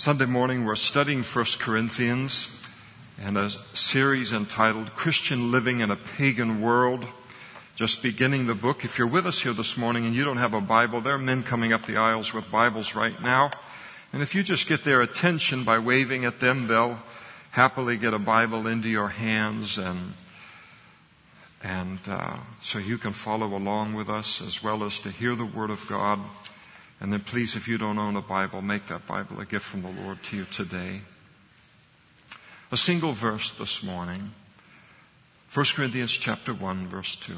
Sunday morning we're studying 1 Corinthians and a series entitled Christian Living in a Pagan World. Just beginning the book. If you're with us here this morning and you don't have a Bible, there are men coming up the aisles with Bibles right now. And if you just get their attention by waving at them, they'll happily get a Bible into your hands and and uh, so you can follow along with us as well as to hear the Word of God. And then please, if you don't own a Bible, make that Bible a gift from the Lord to you today. A single verse this morning. 1 Corinthians chapter 1 verse 2.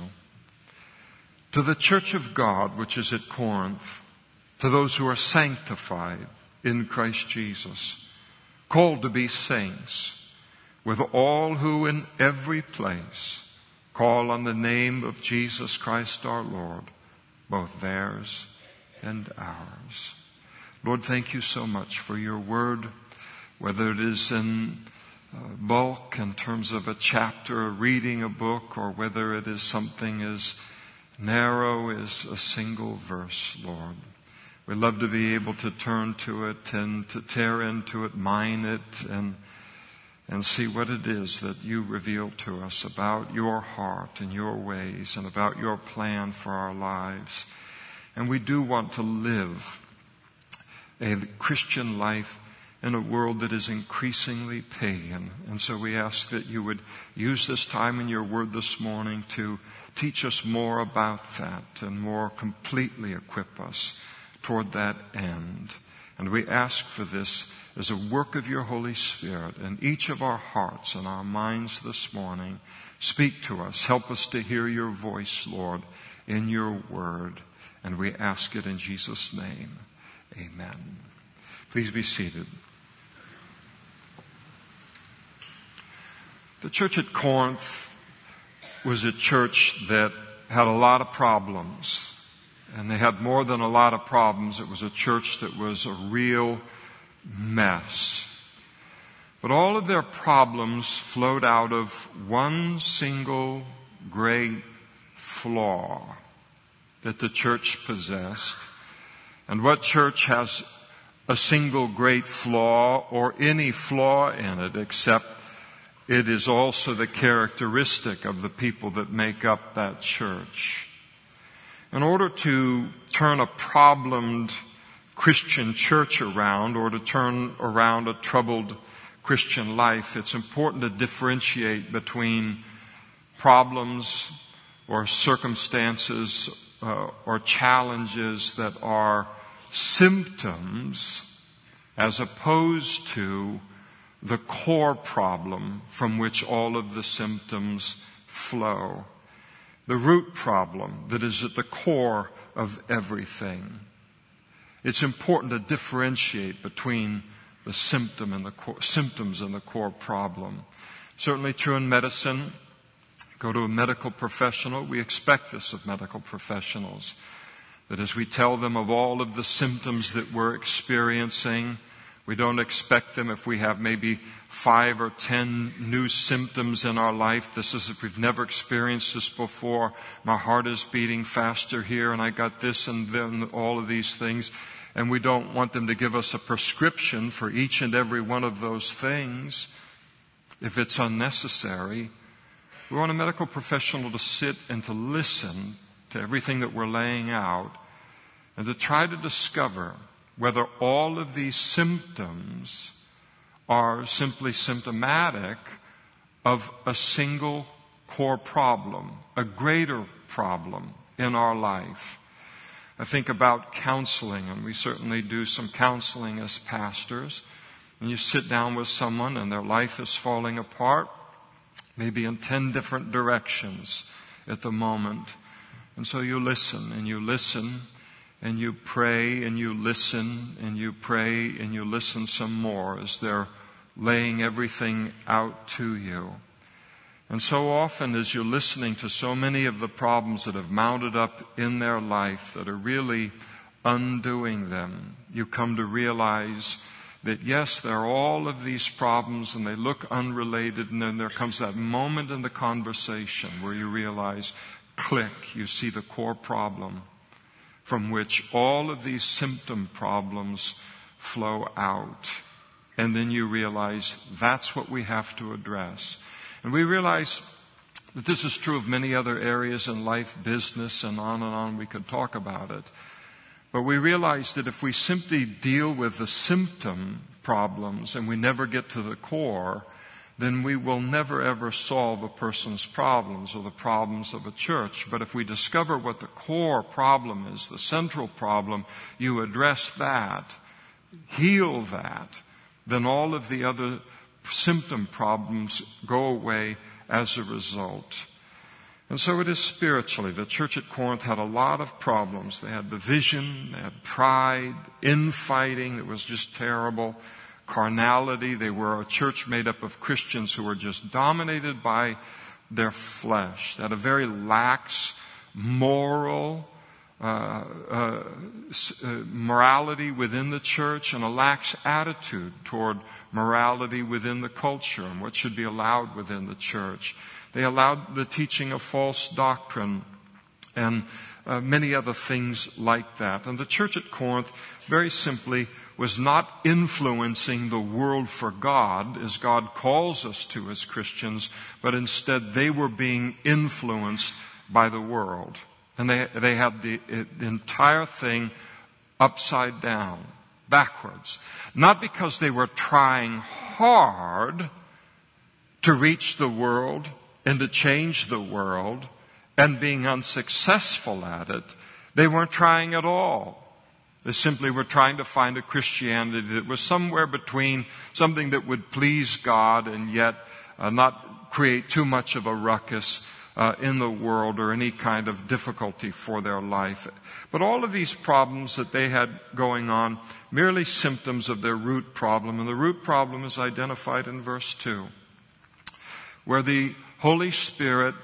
To the church of God which is at Corinth, to those who are sanctified in Christ Jesus, called to be saints, with all who in every place call on the name of Jesus Christ our Lord, both theirs and ours. Lord, thank you so much for your word, whether it is in uh, bulk in terms of a chapter, reading a book, or whether it is something as narrow as a single verse, Lord. We love to be able to turn to it and to tear into it, mine it, and and see what it is that you reveal to us about your heart and your ways and about your plan for our lives. And we do want to live a Christian life in a world that is increasingly pagan. And so we ask that you would use this time in your word this morning to teach us more about that and more completely equip us toward that end. And we ask for this as a work of your Holy Spirit in each of our hearts and our minds this morning. Speak to us. Help us to hear your voice, Lord, in your word. And we ask it in Jesus' name. Amen. Please be seated. The church at Corinth was a church that had a lot of problems. And they had more than a lot of problems. It was a church that was a real mess. But all of their problems flowed out of one single great flaw that the church possessed. And what church has a single great flaw or any flaw in it except it is also the characteristic of the people that make up that church. In order to turn a problemed Christian church around or to turn around a troubled Christian life, it's important to differentiate between problems or circumstances uh, or challenges that are symptoms as opposed to the core problem from which all of the symptoms flow. The root problem that is at the core of everything. It's important to differentiate between the symptom and the core, symptoms and the core problem. Certainly true in medicine. Go to a medical professional. We expect this of medical professionals. That as we tell them of all of the symptoms that we're experiencing, we don't expect them if we have maybe five or ten new symptoms in our life. This is if we've never experienced this before. My heart is beating faster here and I got this and then all of these things. And we don't want them to give us a prescription for each and every one of those things if it's unnecessary. We want a medical professional to sit and to listen to everything that we're laying out and to try to discover whether all of these symptoms are simply symptomatic of a single core problem, a greater problem in our life. I think about counseling, and we certainly do some counseling as pastors. And you sit down with someone and their life is falling apart, maybe in 10 different directions at the moment. And so you listen and you listen and you pray and you listen and you pray and you listen some more as they're laying everything out to you. And so often as you're listening to so many of the problems that have mounted up in their life that are really undoing them, you come to realize that yes, there are all of these problems and they look unrelated and then there comes that moment in the conversation where you realize, click, you see the core problem from which all of these symptom problems flow out. And then you realize that's what we have to address. And we realize that this is true of many other areas in life, business, and on and on. We could talk about it. But we realize that if we simply deal with the symptom problems and we never get to the core, then we will never ever solve a person's problems or the problems of a church. But if we discover what the core problem is, the central problem, you address that, heal that, then all of the other symptom problems go away as a result. And so it is spiritually. The church at Corinth had a lot of problems. They had division, they had pride, infighting that was just terrible, carnality. They were a church made up of Christians who were just dominated by their flesh. They had a very lax moral uh, uh, uh, morality within the church and a lax attitude toward morality within the culture and what should be allowed within the church. They allowed the teaching of false doctrine and uh, many other things like that. And the church at Corinth, very simply, was not influencing the world for God as God calls us to as Christians, but instead they were being influenced by the world. And they, they had the, the entire thing upside down, backwards. Not because they were trying hard to reach the world, and to change the world and being unsuccessful at it, they weren't trying at all. They simply were trying to find a Christianity that was somewhere between something that would please God and yet uh, not create too much of a ruckus uh, in the world or any kind of difficulty for their life. But all of these problems that they had going on, merely symptoms of their root problem, and the root problem is identified in verse 2, where the Holy Spirit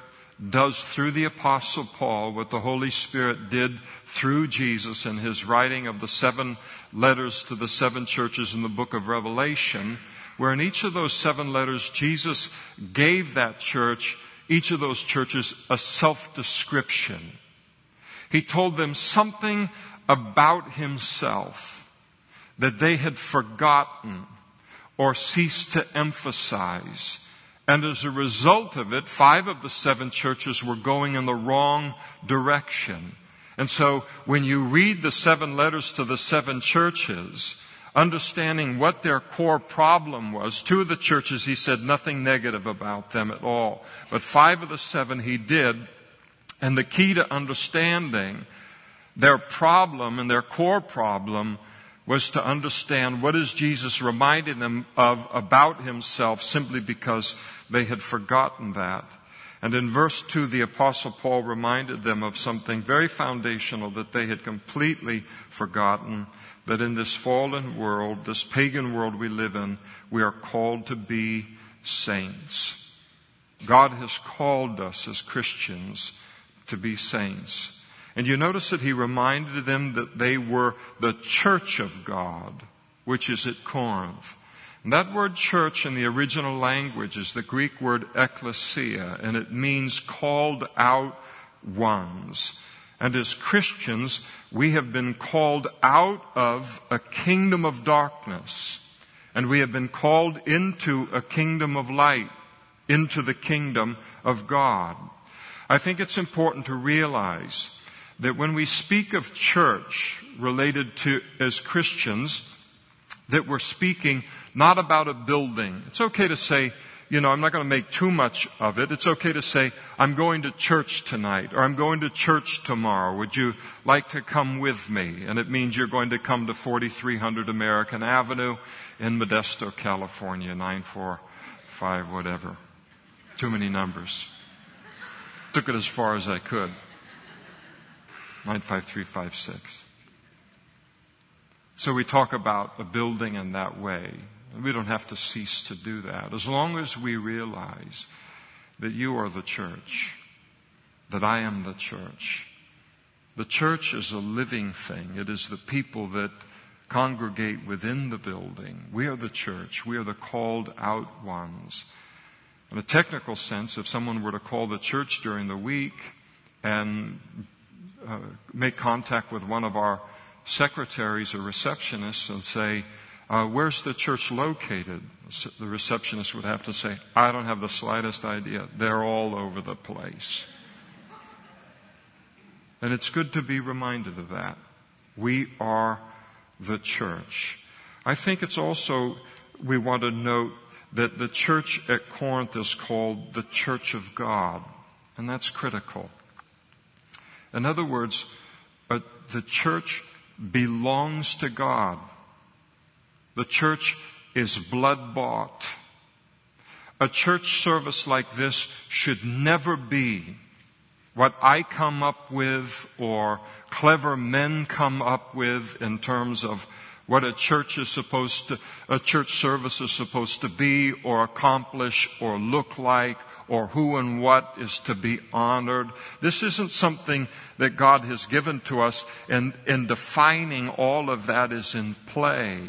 does through the apostle Paul what the Holy Spirit did through Jesus in his writing of the seven letters to the seven churches in the book of Revelation, where in each of those seven letters, Jesus gave that church, each of those churches, a self-description. He told them something about himself that they had forgotten or ceased to emphasize and as a result of it, five of the seven churches were going in the wrong direction. And so when you read the seven letters to the seven churches, understanding what their core problem was, two of the churches he said nothing negative about them at all. But five of the seven he did. And the key to understanding their problem and their core problem was to understand what is Jesus reminding them of about himself simply because they had forgotten that. And in verse 2, the apostle Paul reminded them of something very foundational that they had completely forgotten, that in this fallen world, this pagan world we live in, we are called to be saints. God has called us as Christians to be saints. And you notice that he reminded them that they were the church of God, which is at Corinth. And that word church in the original language is the Greek word ecclesia, and it means called out ones. And as Christians, we have been called out of a kingdom of darkness, and we have been called into a kingdom of light, into the kingdom of God. I think it's important to realize that when we speak of church related to as Christians, that we're speaking not about a building. It's okay to say, you know, I'm not going to make too much of it. It's okay to say, I'm going to church tonight or I'm going to church tomorrow. Would you like to come with me? And it means you're going to come to 4300 American Avenue in Modesto, California, 945, whatever. Too many numbers. Took it as far as I could. 95356. So we talk about a building in that way. We don't have to cease to do that. As long as we realize that you are the church, that I am the church. The church is a living thing. It is the people that congregate within the building. We are the church. We are the called out ones. In a technical sense, if someone were to call the church during the week and uh, make contact with one of our secretaries or receptionists and say, Uh, where's the church located? The receptionist would have to say, I don't have the slightest idea. They're all over the place. And it's good to be reminded of that. We are the church. I think it's also, we want to note that the church at Corinth is called the church of God. And that's critical. In other words, the church belongs to God. The church is blood bought. A church service like this should never be what I come up with or clever men come up with in terms of what a church is supposed to, a church service is supposed to be or accomplish or look like or who and what is to be honored. This isn't something that God has given to us and in defining all of that is in play.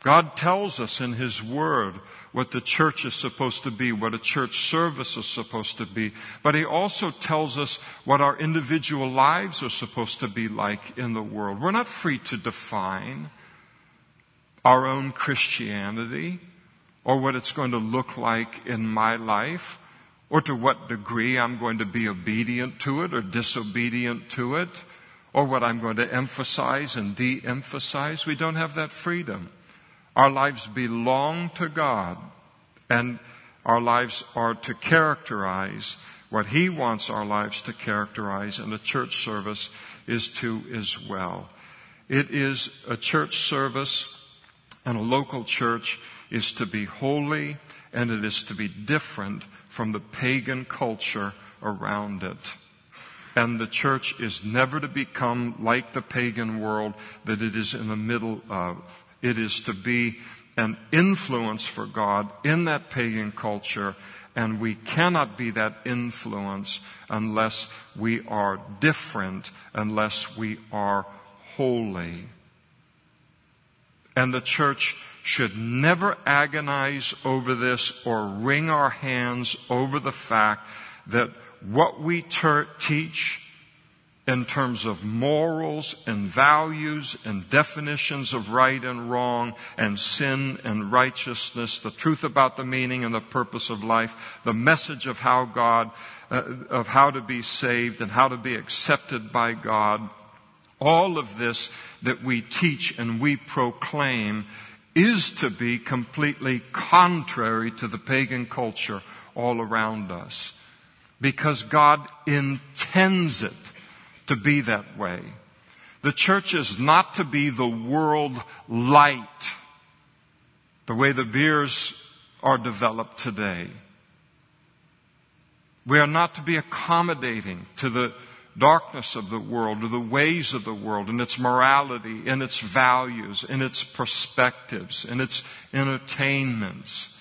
God tells us in His Word what the church is supposed to be, what a church service is supposed to be, but He also tells us what our individual lives are supposed to be like in the world. We're not free to define our own Christianity or what it's going to look like in my life or to what degree I'm going to be obedient to it or disobedient to it or what I'm going to emphasize and de emphasize. We don't have that freedom. Our lives belong to God, and our lives are to characterize what He wants our lives to characterize, and the church service is to as well. It is a church service, and a local church is to be holy, and it is to be different from the pagan culture around it. And the church is never to become like the pagan world that it is in the middle of. It is to be an influence for God in that pagan culture, and we cannot be that influence unless we are different, unless we are holy. And the church should never agonize over this or wring our hands over the fact that what we ter- teach in terms of morals and values and definitions of right and wrong and sin and righteousness, the truth about the meaning and the purpose of life, the message of how God, uh, of how to be saved and how to be accepted by God. All of this that we teach and we proclaim is to be completely contrary to the pagan culture all around us. Because God intends it to be that way. The church is not to be the world light, the way the beers are developed today. We are not to be accommodating to the darkness of the world, to the ways of the world, and its morality, and its values, and its perspectives, and its entertainments.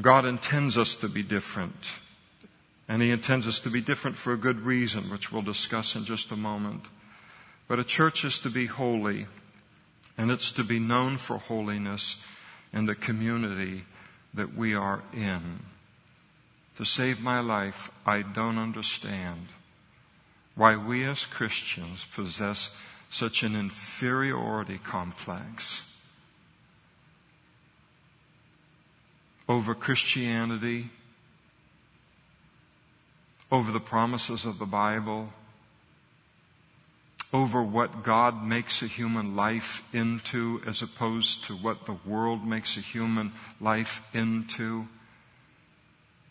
God intends us to be different. And He intends us to be different for a good reason, which we'll discuss in just a moment. But a church is to be holy, and it's to be known for holiness in the community that we are in. To save my life, I don't understand why we as Christians possess such an inferiority complex over Christianity over the promises of the Bible, over what God makes a human life into as opposed to what the world makes a human life into,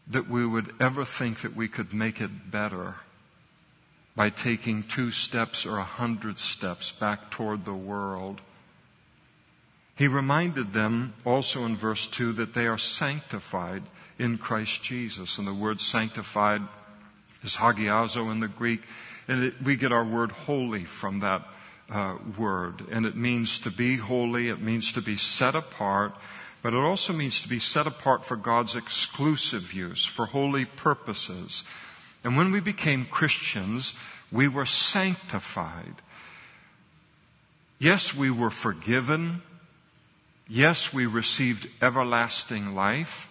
that we would ever think that we could make it better by taking two steps or a hundred steps back toward the world. He reminded them also in verse 2 that they are sanctified in Christ Jesus. And the word sanctified is hagiazo in the Greek. And it, we get our word holy from that uh, word. And it means to be holy, it means to be set apart, but it also means to be set apart for God's exclusive use, for holy purposes. And when we became Christians, we were sanctified. Yes, we were forgiven. Yes, we received everlasting life.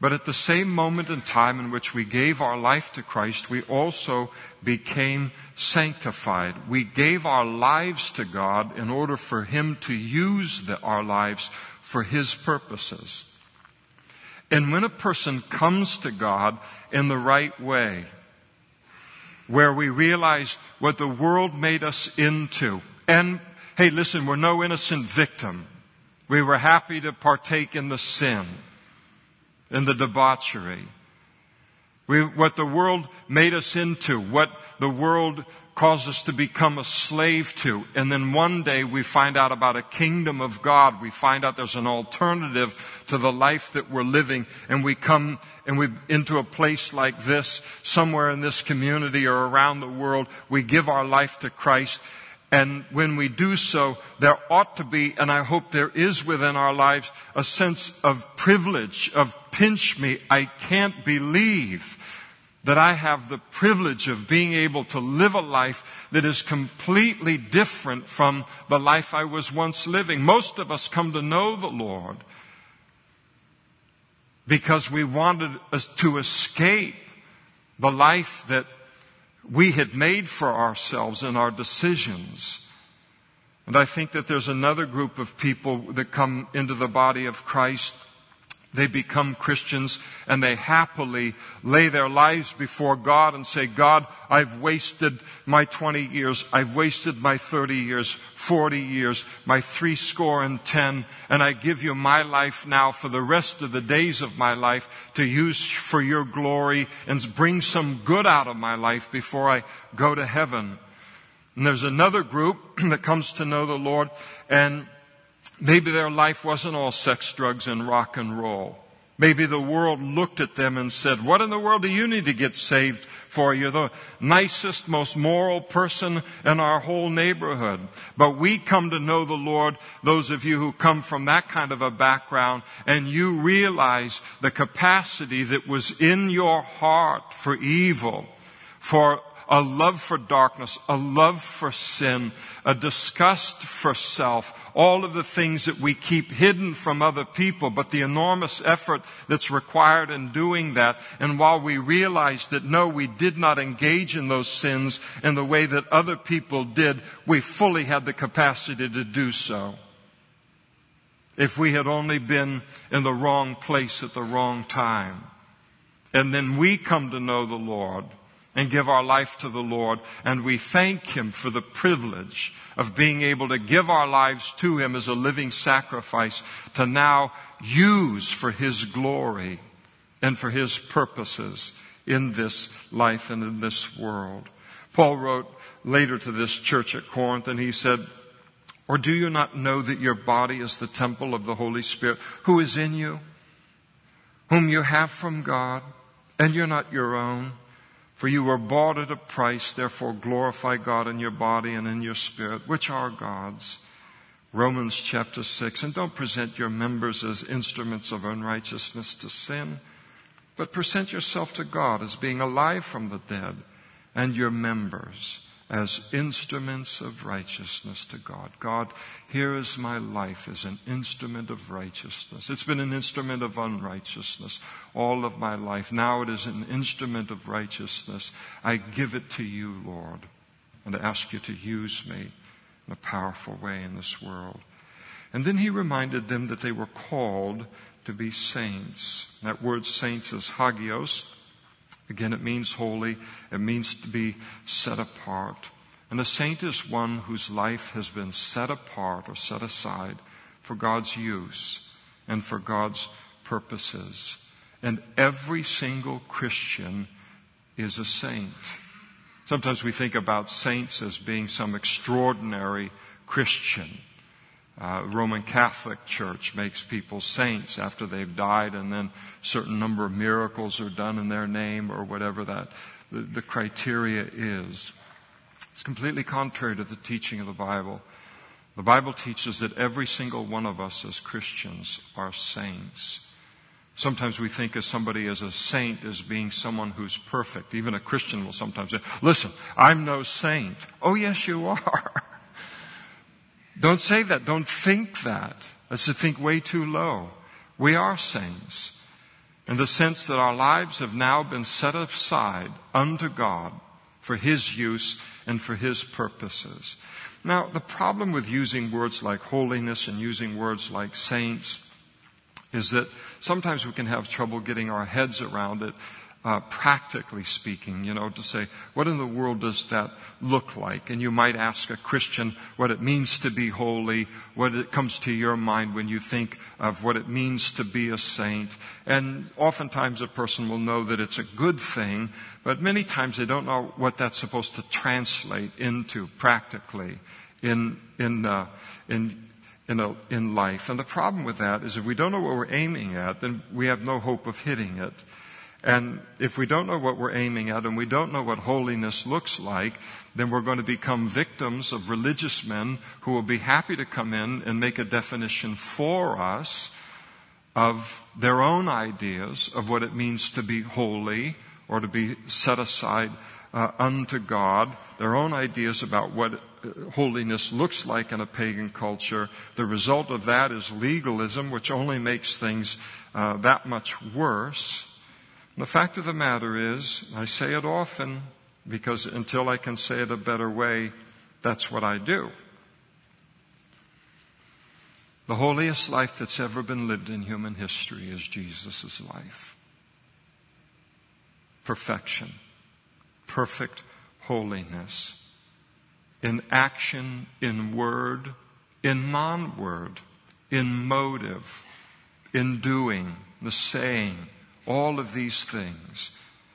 But at the same moment in time in which we gave our life to Christ, we also became sanctified. We gave our lives to God in order for Him to use the, our lives for His purposes. And when a person comes to God in the right way, where we realize what the world made us into, and hey, listen, we're no innocent victim. We were happy to partake in the sin and the debauchery. We, what the world made us into, what the world caused us to become a slave to. And then one day we find out about a kingdom of God. We find out there's an alternative to the life that we're living. And we come and we into a place like this, somewhere in this community or around the world. We give our life to Christ and when we do so, there ought to be, and I hope there is within our lives, a sense of privilege, of pinch me. I can't believe that I have the privilege of being able to live a life that is completely different from the life I was once living. Most of us come to know the Lord because we wanted to escape the life that we had made for ourselves in our decisions. And I think that there's another group of people that come into the body of Christ they become Christians and they happily lay their lives before God and say, God, I've wasted my 20 years. I've wasted my 30 years, 40 years, my three score and ten, and I give you my life now for the rest of the days of my life to use for your glory and bring some good out of my life before I go to heaven. And there's another group that comes to know the Lord and Maybe their life wasn't all sex, drugs, and rock and roll. Maybe the world looked at them and said, What in the world do you need to get saved for? You're the nicest, most moral person in our whole neighborhood. But we come to know the Lord, those of you who come from that kind of a background, and you realize the capacity that was in your heart for evil, for a love for darkness, a love for sin, a disgust for self, all of the things that we keep hidden from other people, but the enormous effort that's required in doing that. And while we realize that no, we did not engage in those sins in the way that other people did, we fully had the capacity to do so. If we had only been in the wrong place at the wrong time. And then we come to know the Lord and give our life to the Lord. And we thank Him for the privilege of being able to give our lives to Him as a living sacrifice to now use for His glory and for His purposes in this life and in this world. Paul wrote later to this church at Corinth and he said, or do you not know that your body is the temple of the Holy Spirit who is in you, whom you have from God, and you're not your own? For you were bought at a price, therefore glorify God in your body and in your spirit, which are God's. Romans chapter 6. And don't present your members as instruments of unrighteousness to sin, but present yourself to God as being alive from the dead, and your members as instruments of righteousness to God. God, here is my life as an instrument of righteousness. It's been an instrument of unrighteousness all of my life. Now it is an instrument of righteousness. I give it to you, Lord, and I ask you to use me in a powerful way in this world. And then he reminded them that they were called to be saints. That word saints is hagios, Again, it means holy. It means to be set apart. And a saint is one whose life has been set apart or set aside for God's use and for God's purposes. And every single Christian is a saint. Sometimes we think about saints as being some extraordinary Christian. Uh, Roman Catholic Church makes people saints after they've died, and then certain number of miracles are done in their name, or whatever that the, the criteria is. It's completely contrary to the teaching of the Bible. The Bible teaches that every single one of us as Christians are saints. Sometimes we think of somebody as a saint as being someone who's perfect. Even a Christian will sometimes say, listen, I'm no saint. Oh yes, you are. Don't say that. Don't think that. That's to think way too low. We are saints. in the sense that our lives have now been set aside unto God for His use and for His purposes. Now, the problem with using words like holiness and using words like saints is that sometimes we can have trouble getting our heads around it uh, practically speaking, you know, to say, what in the world does that look like? And you might ask a Christian what it means to be holy, what it comes to your mind when you think of what it means to be a saint. And oftentimes a person will know that it's a good thing, but many times they don't know what that's supposed to translate into practically in, in, uh, in, in, a, in life. And the problem with that is if we don't know what we're aiming at, then we have no hope of hitting it. And if we don't know what we're aiming at and we don't know what holiness looks like, then we're going to become victims of religious men who will be happy to come in and make a definition for us of their own ideas of what it means to be holy or to be set aside uh, unto God, their own ideas about what uh, holiness looks like in a pagan culture. The result of that is legalism, which only makes things uh, that much worse. The fact of the matter is, I say it often because until I can say it a better way, that's what I do. The holiest life that's ever been lived in human history is Jesus' life. Perfection. Perfect holiness. In action, in word, in non word, in motive, in doing, the saying, all of these things.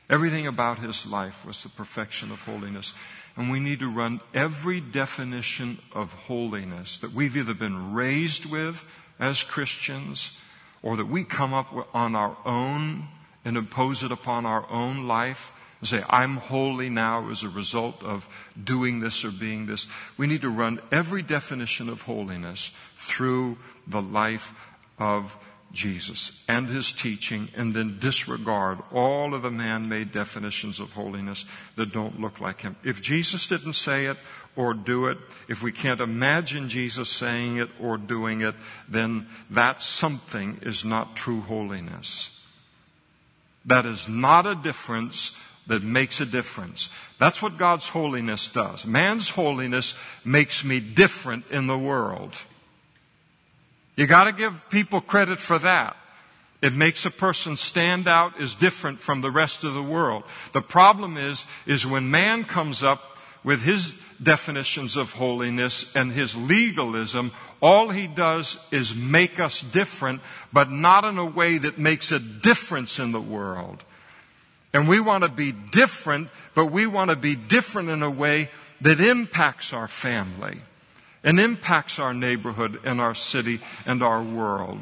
Everything about his life was the perfection of holiness. And we need to run every definition of holiness that we've either been raised with as Christians or that we come up with on our own and impose it upon our own life and say, I'm holy now as a result of doing this or being this. We need to run every definition of holiness through the life of Jesus and his teaching and then disregard all of the man-made definitions of holiness that don't look like him. If Jesus didn't say it or do it, if we can't imagine Jesus saying it or doing it, then that something is not true holiness. That is not a difference that makes a difference. That's what God's holiness does. Man's holiness makes me different in the world. You gotta give people credit for that. It makes a person stand out as different from the rest of the world. The problem is, is when man comes up with his definitions of holiness and his legalism, all he does is make us different, but not in a way that makes a difference in the world. And we want to be different, but we want to be different in a way that impacts our family and impacts our neighborhood and our city and our world.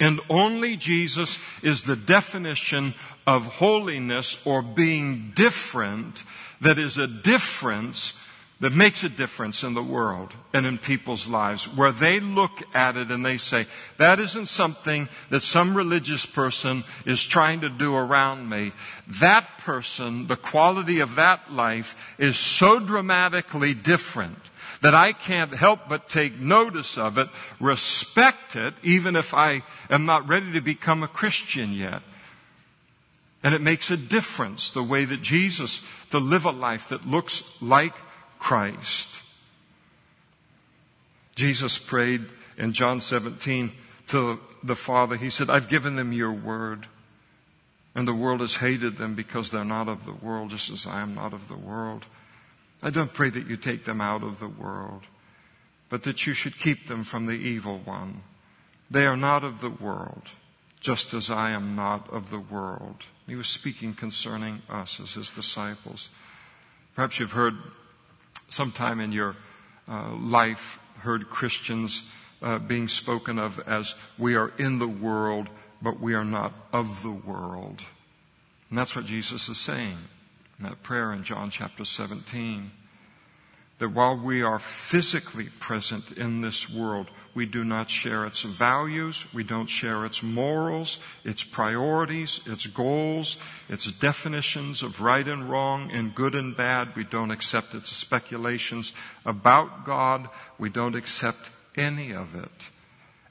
And only Jesus is the definition of holiness or being different that is a difference that makes a difference in the world and in people's lives, where they look at it and they say, that isn't something that some religious person is trying to do around me. That person, the quality of that life is so dramatically different that I can't help but take notice of it, respect it, even if I am not ready to become a Christian yet. And it makes a difference the way that Jesus, to live a life that looks like Christ. Jesus prayed in John 17 to the Father. He said, I've given them your word. And the world has hated them because they're not of the world, just as I am not of the world. I don't pray that you take them out of the world, but that you should keep them from the evil one. They are not of the world, just as I am not of the world. He was speaking concerning us as his disciples. Perhaps you've heard sometime in your uh, life heard Christians uh, being spoken of as we are in the world, but we are not of the world. And that's what Jesus is saying in that prayer in John chapter 17. That while we are physically present in this world, we do not share its values, we don't share its morals, its priorities, its goals, its definitions of right and wrong and good and bad. We don't accept its speculations about God. We don't accept any of it.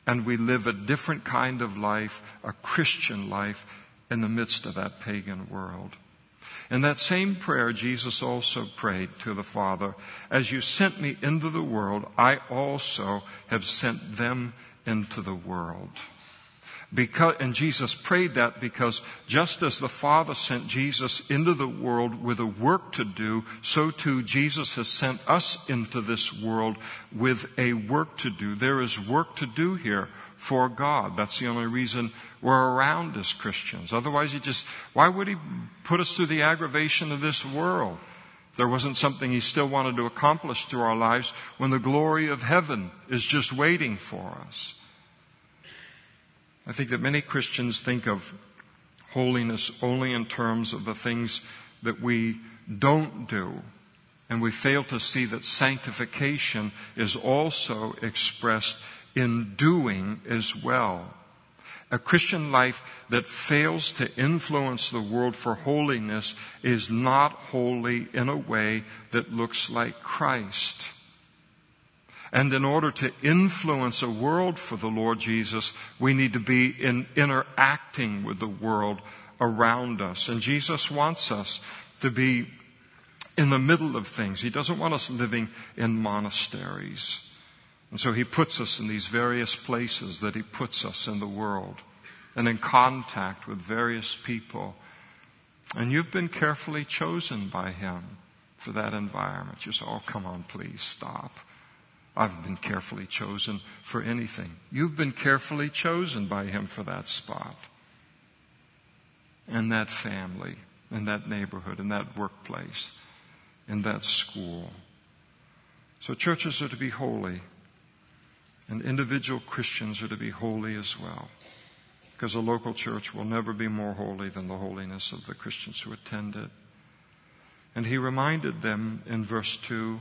And we live a different kind of life, a Christian life, in the midst of that pagan world. In that same prayer, Jesus also prayed to the Father, As you sent me into the world, I also have sent them into the world. Because, and Jesus prayed that because just as the Father sent Jesus into the world with a work to do, so too Jesus has sent us into this world with a work to do. There is work to do here for God. That's the only reason we're around as Christians. Otherwise, he just, why would he put us through the aggravation of this world? There wasn't something he still wanted to accomplish through our lives when the glory of heaven is just waiting for us. I think that many Christians think of holiness only in terms of the things that we don't do. And we fail to see that sanctification is also expressed in doing as well. A Christian life that fails to influence the world for holiness is not holy in a way that looks like Christ. And in order to influence a world for the Lord Jesus, we need to be in interacting with the world around us. And Jesus wants us to be in the middle of things. He doesn't want us living in monasteries. And so he puts us in these various places that he puts us in the world and in contact with various people. And you've been carefully chosen by him for that environment. You say, oh, come on, please stop. I've been carefully chosen for anything. You've been carefully chosen by him for that spot. And that family, and that neighborhood, and that workplace, and that school. So churches are to be holy. And individual Christians are to be holy as well. Because a local church will never be more holy than the holiness of the Christians who attend it. And he reminded them in verse 2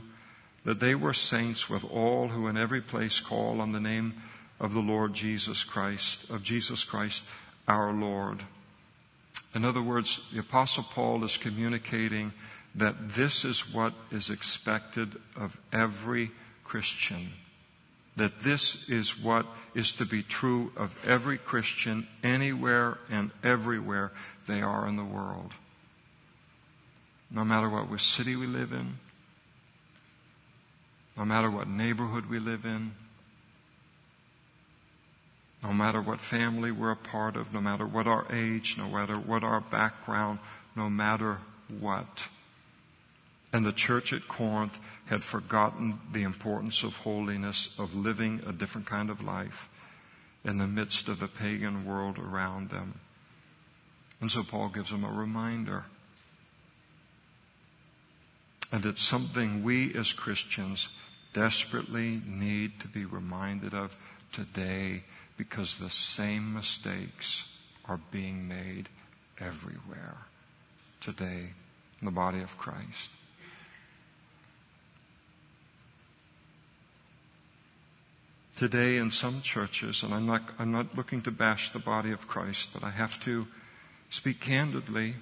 that they were saints with all who in every place call on the name of the Lord Jesus Christ, of Jesus Christ our Lord. In other words, the Apostle Paul is communicating that this is what is expected of every Christian that this is what is to be true of every Christian anywhere and everywhere they are in the world. No matter what city we live in, no matter what neighborhood we live in, no matter what family we're a part of, no matter what our age, no matter what our background, no matter what. And the church at Corinth had forgotten the importance of holiness, of living a different kind of life in the midst of the pagan world around them. And so Paul gives them a reminder. And it's something we as Christians desperately need to be reminded of today because the same mistakes are being made everywhere today in the body of Christ. Today in some churches, and I'm not, I'm not looking to bash the body of Christ, but I have to speak candidly.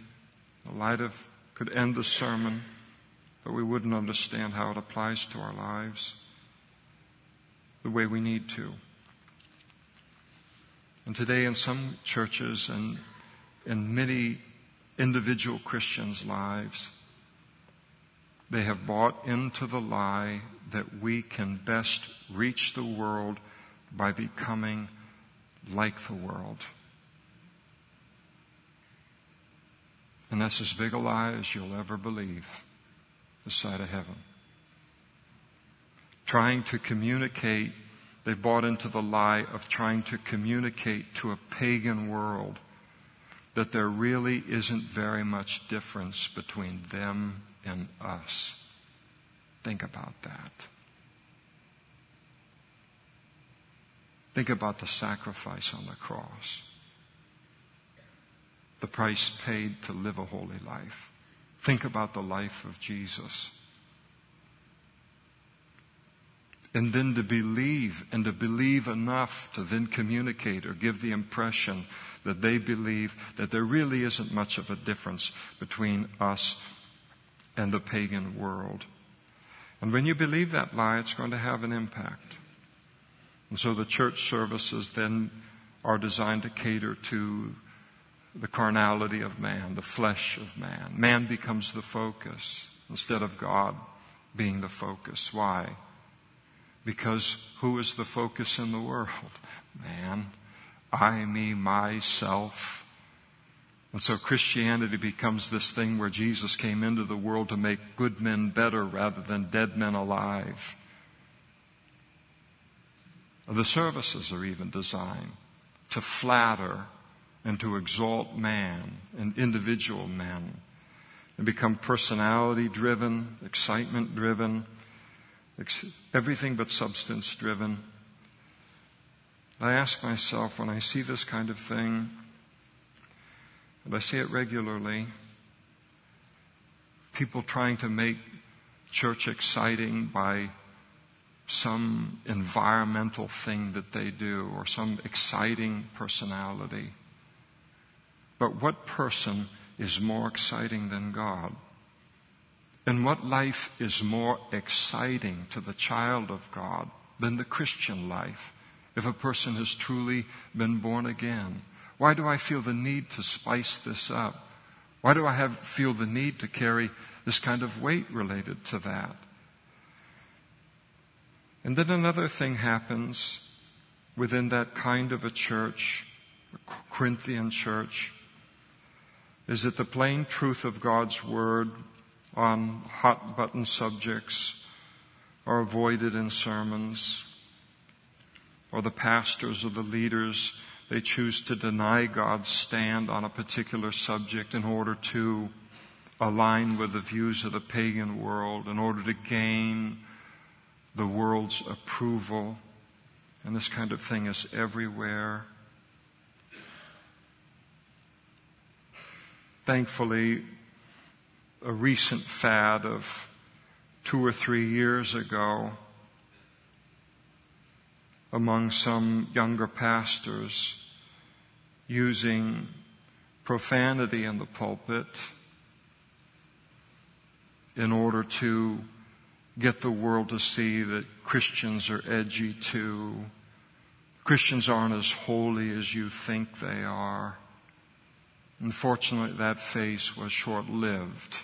The light of could end the sermon, but we wouldn't understand how it applies to our lives the way we need to. And today in some churches and in many individual Christians' lives, they have bought into the lie that we can best reach the world by becoming like the world. And that's as big a lie as you'll ever believe the side of heaven. Trying to communicate, they bought into the lie of trying to communicate to a pagan world that there really isn't very much difference between them and us. Think about that. Think about the sacrifice on the cross. The price paid to live a holy life. Think about the life of Jesus. And then to believe, and to believe enough to then communicate or give the impression that they believe that there really isn't much of a difference between us and the pagan world. And when you believe that lie, it's going to have an impact. And so the church services then are designed to cater to the carnality of man, the flesh of man. Man becomes the focus instead of God being the focus. Why? Because who is the focus in the world? Man. I, me, myself. And so Christianity becomes this thing where Jesus came into the world to make good men better rather than dead men alive. The services are even designed to flatter and to exalt man and individual men and become personality driven, excitement driven, everything but substance driven. I ask myself when I see this kind of thing, and I see it regularly, people trying to make church exciting by some environmental thing that they do or some exciting personality. But what person is more exciting than God? And what life is more exciting to the child of God than the Christian life if a person has truly been born again? Why do I feel the need to spice this up? Why do I have, feel the need to carry this kind of weight related to that? And then another thing happens within that kind of a church, a Corinthian church is that the plain truth of God's Word on hot button subjects are avoided in sermons, or the pastors or the leaders, they choose to deny God's stand on a particular subject in order to align with the views of the pagan world, in order to gain the world's approval. And this kind of thing is everywhere. thankfully, a recent fad of two or three years ago among some younger pastors using profanity in the pulpit in order to get the world to see that Christians are edgy too. Christians aren't as holy as you think they are. Unfortunately, that phase was short lived.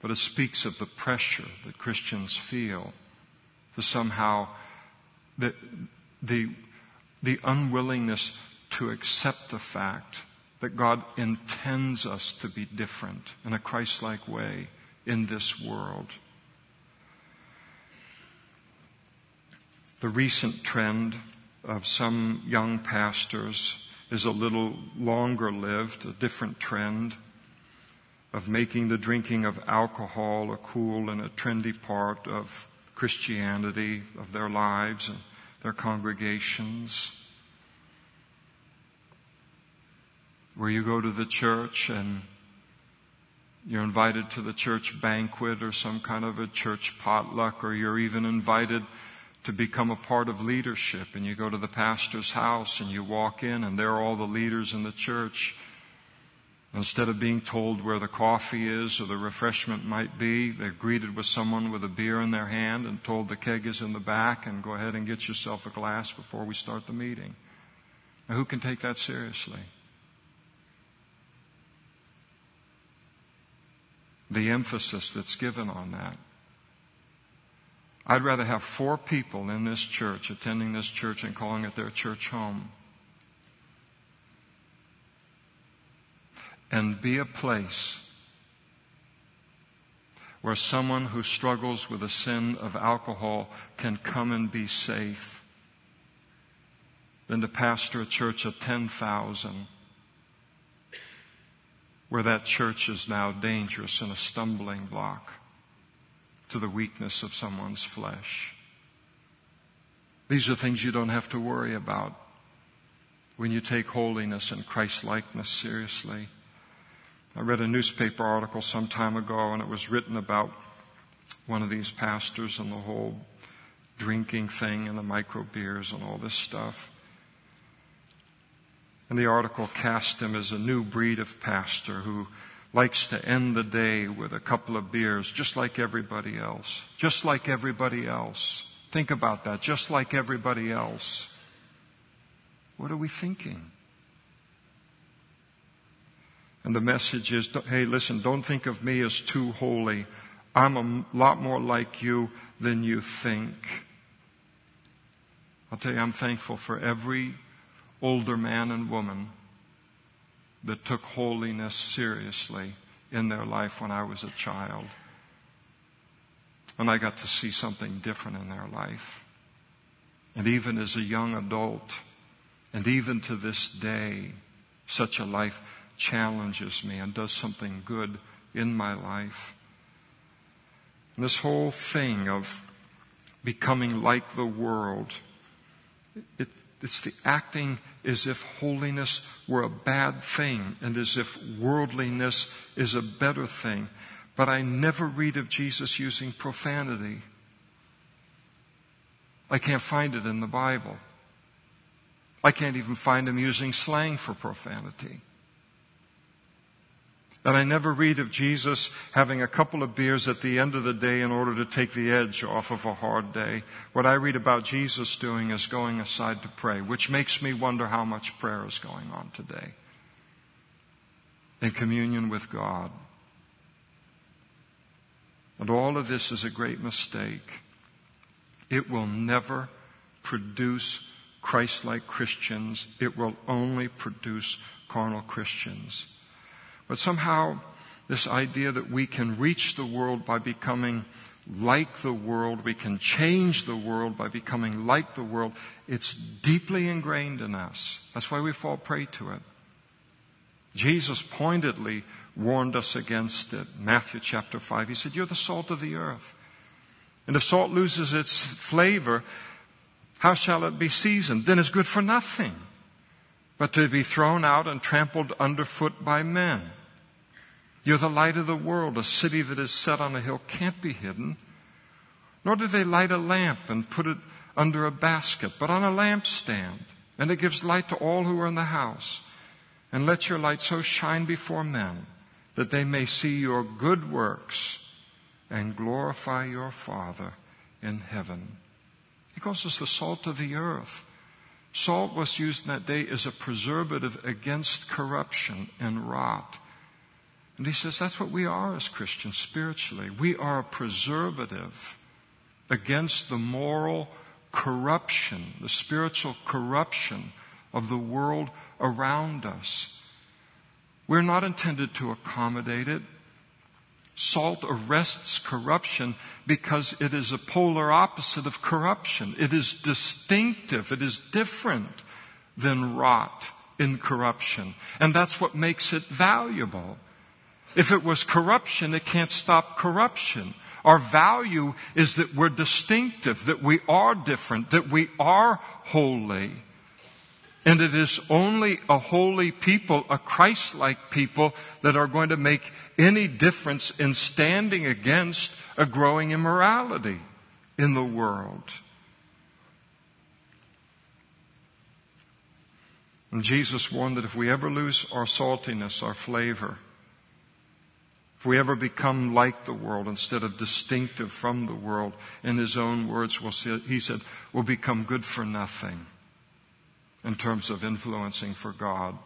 But it speaks of the pressure that Christians feel to somehow, the, the, the unwillingness to accept the fact that God intends us to be different in a Christ like way in this world. The recent trend of some young pastors is a little longer lived, a different trend of making the drinking of alcohol a cool and a trendy part of Christianity, of their lives and their congregations. Where you go to the church and you're invited to the church banquet or some kind of a church potluck, or you're even invited to become a part of leadership and you go to the pastor's house and you walk in and there are all the leaders in the church. Instead of being told where the coffee is or the refreshment might be, they're greeted with someone with a beer in their hand and told the keg is in the back and go ahead and get yourself a glass before we start the meeting. Now, who can take that seriously? The emphasis that's given on that. I'd rather have four people in this church attending this church and calling it their church home. And be a place where someone who struggles with the sin of alcohol can come and be safe than to pastor a church of 10,000 where that church is now dangerous and a stumbling block to the weakness of someone's flesh. These are things you don't have to worry about when you take holiness and Christ likeness seriously. I read a newspaper article some time ago and it was written about one of these pastors and the whole drinking thing and the micro beers and all this stuff. And the article cast him as a new breed of pastor who likes to end the day with a couple of beers, just like everybody else. Just like everybody else. Think about that. Just like everybody else. What are we thinking? And the message is, hey, listen, don't think of me as too holy. I'm a lot more like you than you think. I'll tell you, I'm thankful for every older man and woman that took holiness seriously in their life when I was a child. And I got to see something different in their life. And even as a young adult, and even to this day, such a life challenges me and does something good in my life. And this whole thing of becoming like the world, it, it's the acting as if holiness were a bad thing and as if worldliness is a better thing. But I never read of Jesus using profanity. I can't find it in the Bible. I can't even find him using slang for profanity. And I never read of Jesus having a couple of beers at the end of the day in order to take the edge off of a hard day. What I read about Jesus doing is going aside to pray, which makes me wonder how much prayer is going on today in communion with God. And all of this is a great mistake. It will never produce Christ like Christians, it will only produce carnal Christians. But somehow, this idea that we can reach the world by becoming like the world, we can change the world by becoming like the world, it's deeply ingrained in us. That's why we fall prey to it. Jesus pointedly warned us against it. Matthew chapter 5, he said, You're the salt of the earth. And if salt loses its flavor, how shall it be seasoned? Then it's good for nothing, but to be thrown out and trampled underfoot by men. You're the light of the world. A city that is set on a hill can't be hidden. Nor do they light a lamp and put it under a basket, but on a lampstand. And it gives light to all who are in the house. And let your light so shine before men that they may see your good works and glorify your Father in heaven. He calls us the salt of the earth. Salt was used in that day as a preservative against corruption and rot. And he says that's what we are as Christians spiritually. We are a preservative against the moral corruption, the spiritual corruption of the world around us. We're not intended to accommodate it. Salt arrests corruption because it is a polar opposite of corruption. It is distinctive. It is different than rot in corruption. And that's what makes it valuable. If it was corruption, it can't stop corruption. Our value is that we're distinctive, that we are different, that we are holy. And it is only a holy people, a Christ-like people, that are going to make any difference in standing against a growing immorality in the world. And Jesus warned that if we ever lose our saltiness, our flavor, if we ever become like the world instead of distinctive from the world, in his own words, we'll see, he said, we'll become good for nothing in terms of influencing for God,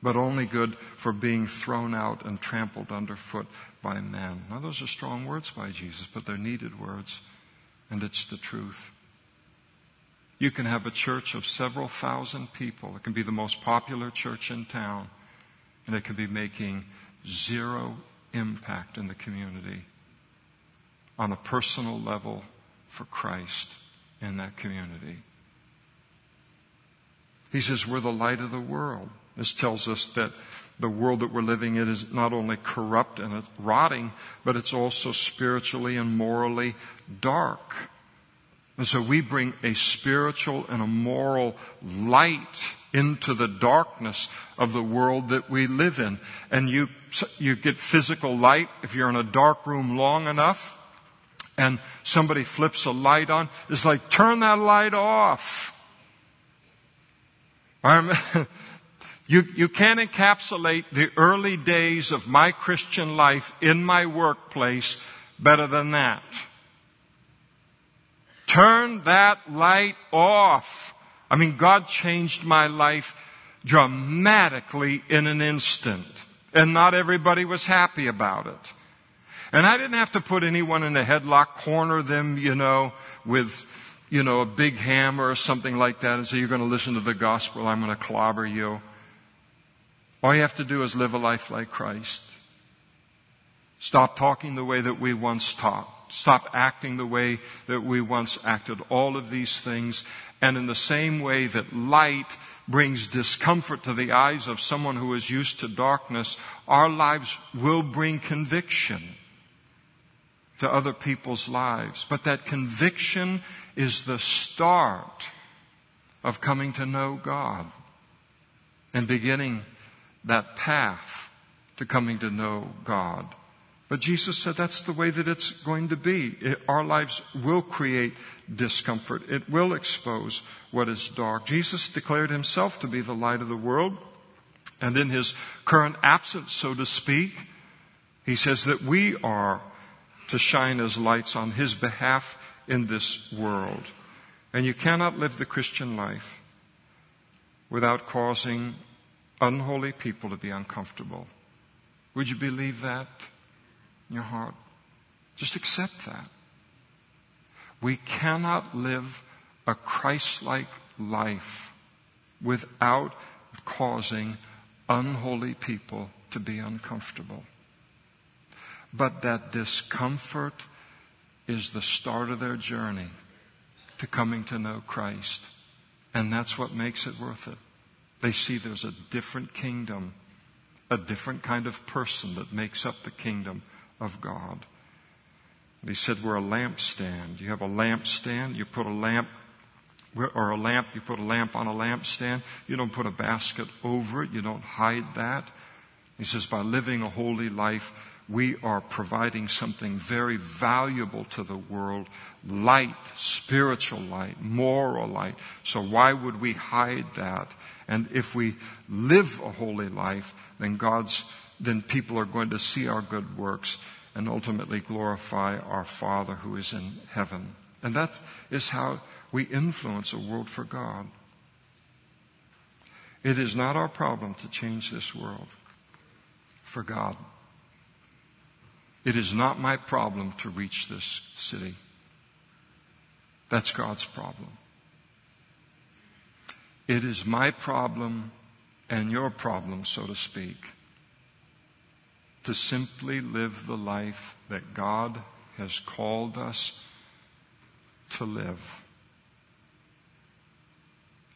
but only good for being thrown out and trampled underfoot by men. Now, those are strong words by Jesus, but they're needed words, and it's the truth. You can have a church of several thousand people. It can be the most popular church in town, and it can be making zero impact in the community on a personal level for Christ in that community. He says we're the light of the world. This tells us that the world that we're living in is not only corrupt and rotting, but it's also spiritually and morally dark. And so we bring a spiritual and a moral light into the darkness of the world that we live in. And you, you get physical light if you're in a dark room long enough and somebody flips a light on. It's like, turn that light off. you, you can't encapsulate the early days of my Christian life in my workplace better than that. Turn that light off. I mean, God changed my life dramatically in an instant. And not everybody was happy about it. And I didn't have to put anyone in a headlock, corner them, you know, with, you know, a big hammer or something like that and say, you're going to listen to the gospel, I'm going to clobber you. All you have to do is live a life like Christ. Stop talking the way that we once talked. Stop acting the way that we once acted. All of these things. And in the same way that light brings discomfort to the eyes of someone who is used to darkness, our lives will bring conviction to other people's lives. But that conviction is the start of coming to know God and beginning that path to coming to know God. But Jesus said that's the way that it's going to be. It, our lives will create discomfort. It will expose what is dark. Jesus declared himself to be the light of the world. And in his current absence, so to speak, he says that we are to shine as lights on his behalf in this world. And you cannot live the Christian life without causing unholy people to be uncomfortable. Would you believe that your heart? Just accept that. We cannot live a Christ-like life without causing unholy people to be uncomfortable. But that discomfort is the start of their journey to coming to know Christ. And that's what makes it worth it. They see there's a different kingdom, a different kind of person that makes up the kingdom of God. And he said, We're a lampstand. You have a lampstand, you put a lamp, or a lamp, you put a lamp on a lampstand. You don't put a basket over it, you don't hide that. He says, By living a holy life, we are providing something very valuable to the world light, spiritual light, moral light. So why would we hide that? And if we live a holy life, then God's, then people are going to see our good works and ultimately glorify our Father who is in heaven. And that is how we influence a world for God. It is not our problem to change this world for God. It is not my problem to reach this city. That's God's problem. It is my problem and your problem, so to speak, to simply live the life that God has called us to live.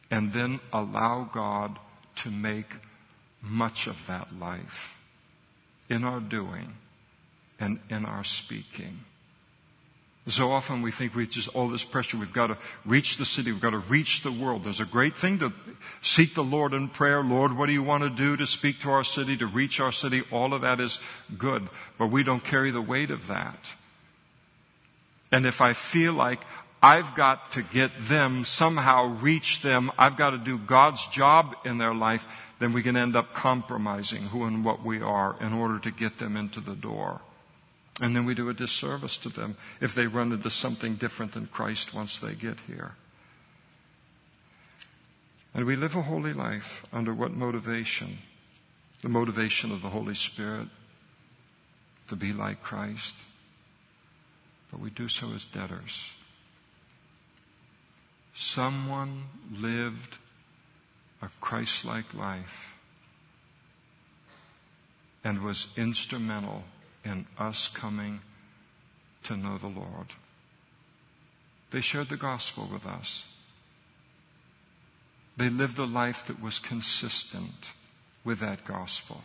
And then allow God to make much of that life in our doing and in our speaking. So often we think we just all this pressure. We've got to reach the city. We've got to reach the world. There's a great thing to seek the Lord in prayer. Lord, what do you want to do to speak to our city, to reach our city? All of that is good, but we don't carry the weight of that. And if I feel like I've got to get them, somehow reach them, I've got to do God's job in their life, then we can end up compromising who and what we are in order to get them into the door. And then we do a disservice to them if they run into something different than Christ once they get here. And we live a holy life under what motivation? The motivation of the Holy Spirit to be like Christ. But we do so as debtors. Someone lived a Christ like life and was instrumental in us coming to know the Lord. They shared the gospel with us. They lived a life that was consistent with that gospel,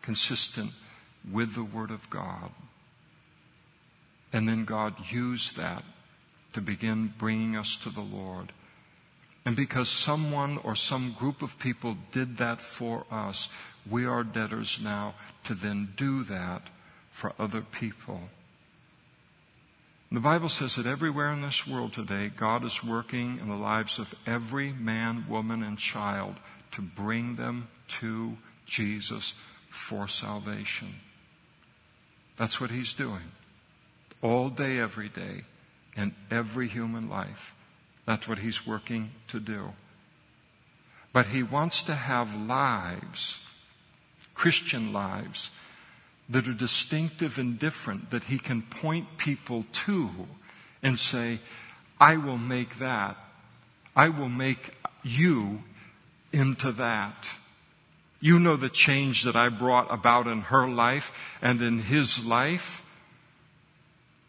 consistent with the Word of God. And then God used that to begin bringing us to the Lord. And because someone or some group of people did that for us, we are debtors now to then do that for other people. The Bible says that everywhere in this world today, God is working in the lives of every man, woman, and child to bring them to Jesus for salvation. That's what He's doing. All day, every day, in every human life. That's what He's working to do. But He wants to have lives Christian lives that are distinctive and different that he can point people to and say, I will make that. I will make you into that. You know the change that I brought about in her life and in his life.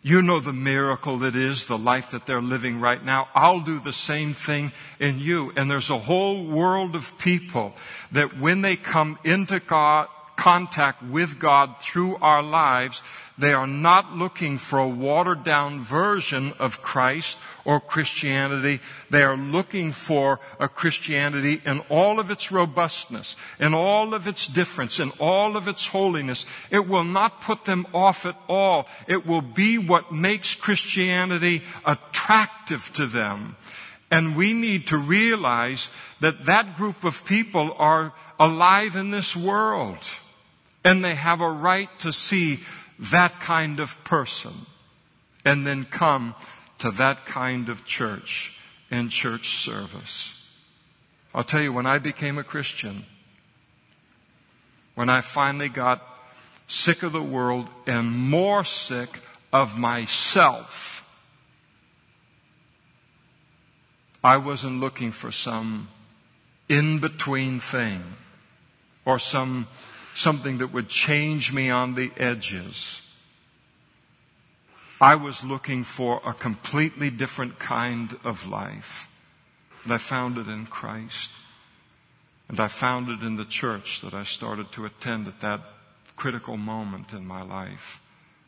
You know the miracle that is the life that they're living right now. I'll do the same thing in you. And there's a whole world of people that when they come into God, contact with God through our lives, they are not looking for a watered down version of Christ or Christianity. They are looking for a Christianity in all of its robustness, in all of its difference, in all of its holiness. It will not put them off at all. It will be what makes Christianity attractive to them. And we need to realize that that group of people are alive in this world. And they have a right to see that kind of person and then come to that kind of church and church service. I'll tell you, when I became a Christian, when I finally got sick of the world and more sick of myself, I wasn't looking for some in between thing or some something that would change me on the edges. I was looking for a completely different kind of life. And I found it in Christ. And I found it in the church that I started to attend at that critical moment in my life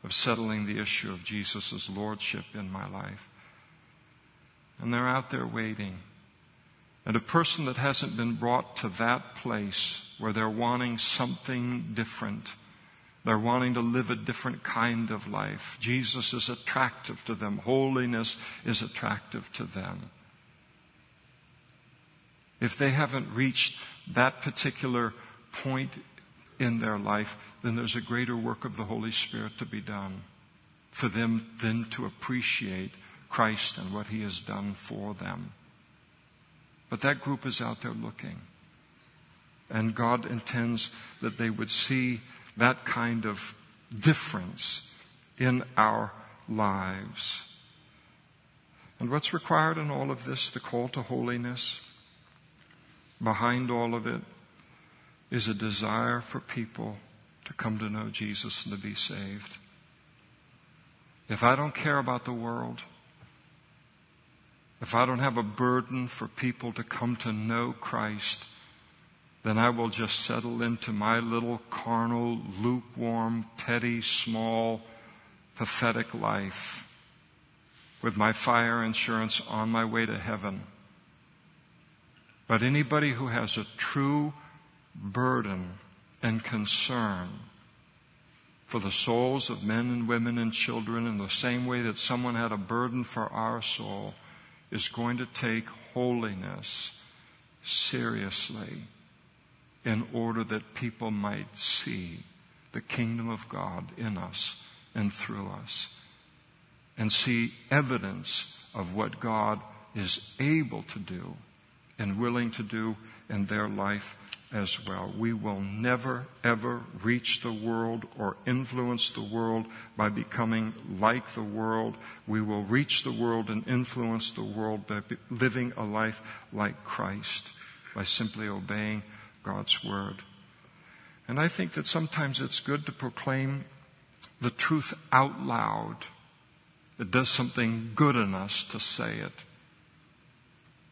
of settling the issue of Jesus' lordship in my life. And they're out there waiting. And a person that hasn't been brought to that place where they're wanting something different. They're wanting to live a different kind of life. Jesus is attractive to them. Holiness is attractive to them. If they haven't reached that particular point in their life, then there's a greater work of the Holy Spirit to be done for them then to appreciate Christ and what He has done for them. But that group is out there looking. And God intends that they would see that kind of difference in our lives. And what's required in all of this, the call to holiness, behind all of it, is a desire for people to come to know Jesus and to be saved. If I don't care about the world, if I don't have a burden for people to come to know Christ, then I will just settle into my little carnal, lukewarm, petty, small, pathetic life with my fire insurance on my way to heaven. But anybody who has a true burden and concern for the souls of men and women and children in the same way that someone had a burden for our soul is going to take holiness seriously in order that people might see the kingdom of God in us and through us and see evidence of what God is able to do and willing to do in their life as well. We will never, ever reach the world or influence the world by becoming like the world. We will reach the world and influence the world by living a life like Christ, by simply obeying God's Word. And I think that sometimes it's good to proclaim the truth out loud. It does something good in us to say it.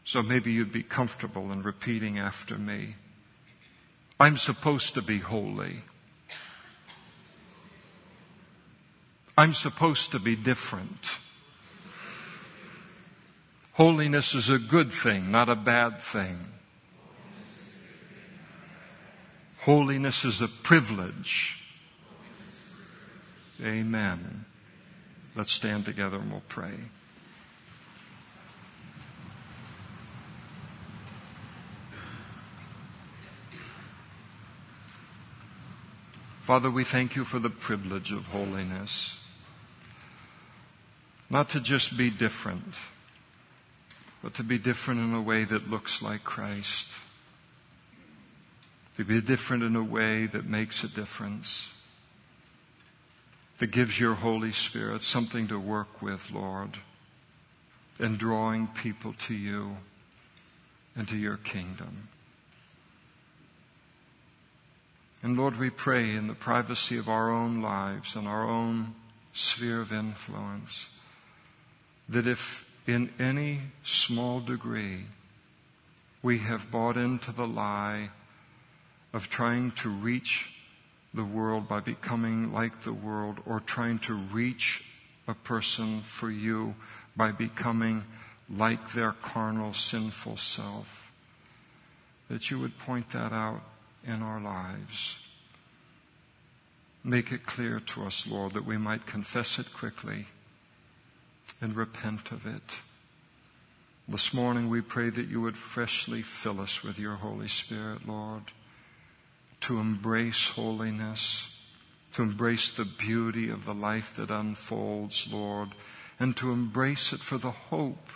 So maybe you'd be comfortable in repeating after me. I'm supposed to be holy. I'm supposed to be different. Holiness is a good thing, not a bad thing. Holiness is a privilege. Amen. Let's stand together and we'll pray. Father, we thank you for the privilege of holiness. Not to just be different, but to be different in a way that looks like Christ. to be different in a way that makes a difference, that gives your Holy Spirit something to work with, Lord, in drawing people to you and to your kingdom. And Lord, we pray in the privacy of our own lives and our own sphere of influence that if in any small degree we have bought into the lie of trying to reach the world by becoming like the world or trying to reach a person for you by becoming like their carnal, sinful self. That you would point that out in our lives. Make it clear to us, Lord, that we might confess it quickly and repent of it. This morning we pray that you would freshly fill us with your Holy Spirit, Lord, to embrace holiness, to embrace the beauty of the life that unfolds, Lord, and to embrace it for the hope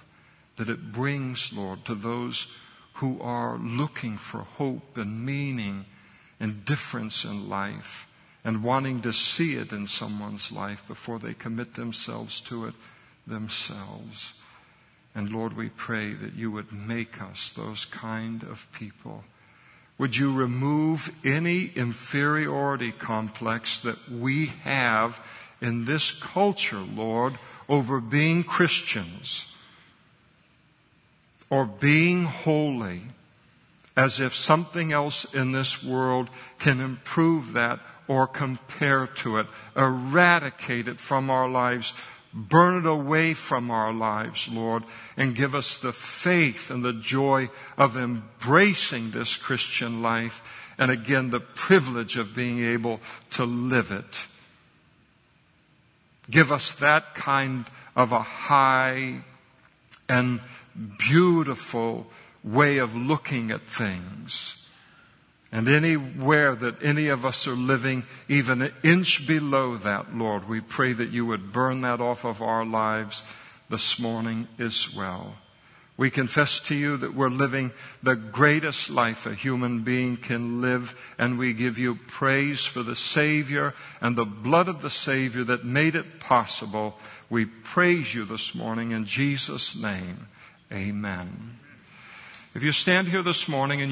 that it brings, Lord, to those who are looking for hope and meaning and difference in life and wanting to see it in someone's life before they commit themselves to it themselves. And Lord, we pray that you would make us those kind of people. Would you remove any inferiority complex that we have in this culture, Lord, over being Christians or being holy as if something else in this world can improve that or compare to it. Eradicate it from our lives Burn it away from our lives, Lord, and give us the faith and the joy of embracing this Christian life and again the privilege of being able to live it. Give us that kind of a high and beautiful way of looking at things and anywhere that any of us are living, even an inch below that, Lord, we pray that you would burn that off of our lives this morning as well. We confess to you that we're living the greatest life a human being can live, and we give you praise for the Savior and the blood of the Savior that made it possible. We praise you this morning in Jesus' name. Amen. If you stand here this morning and you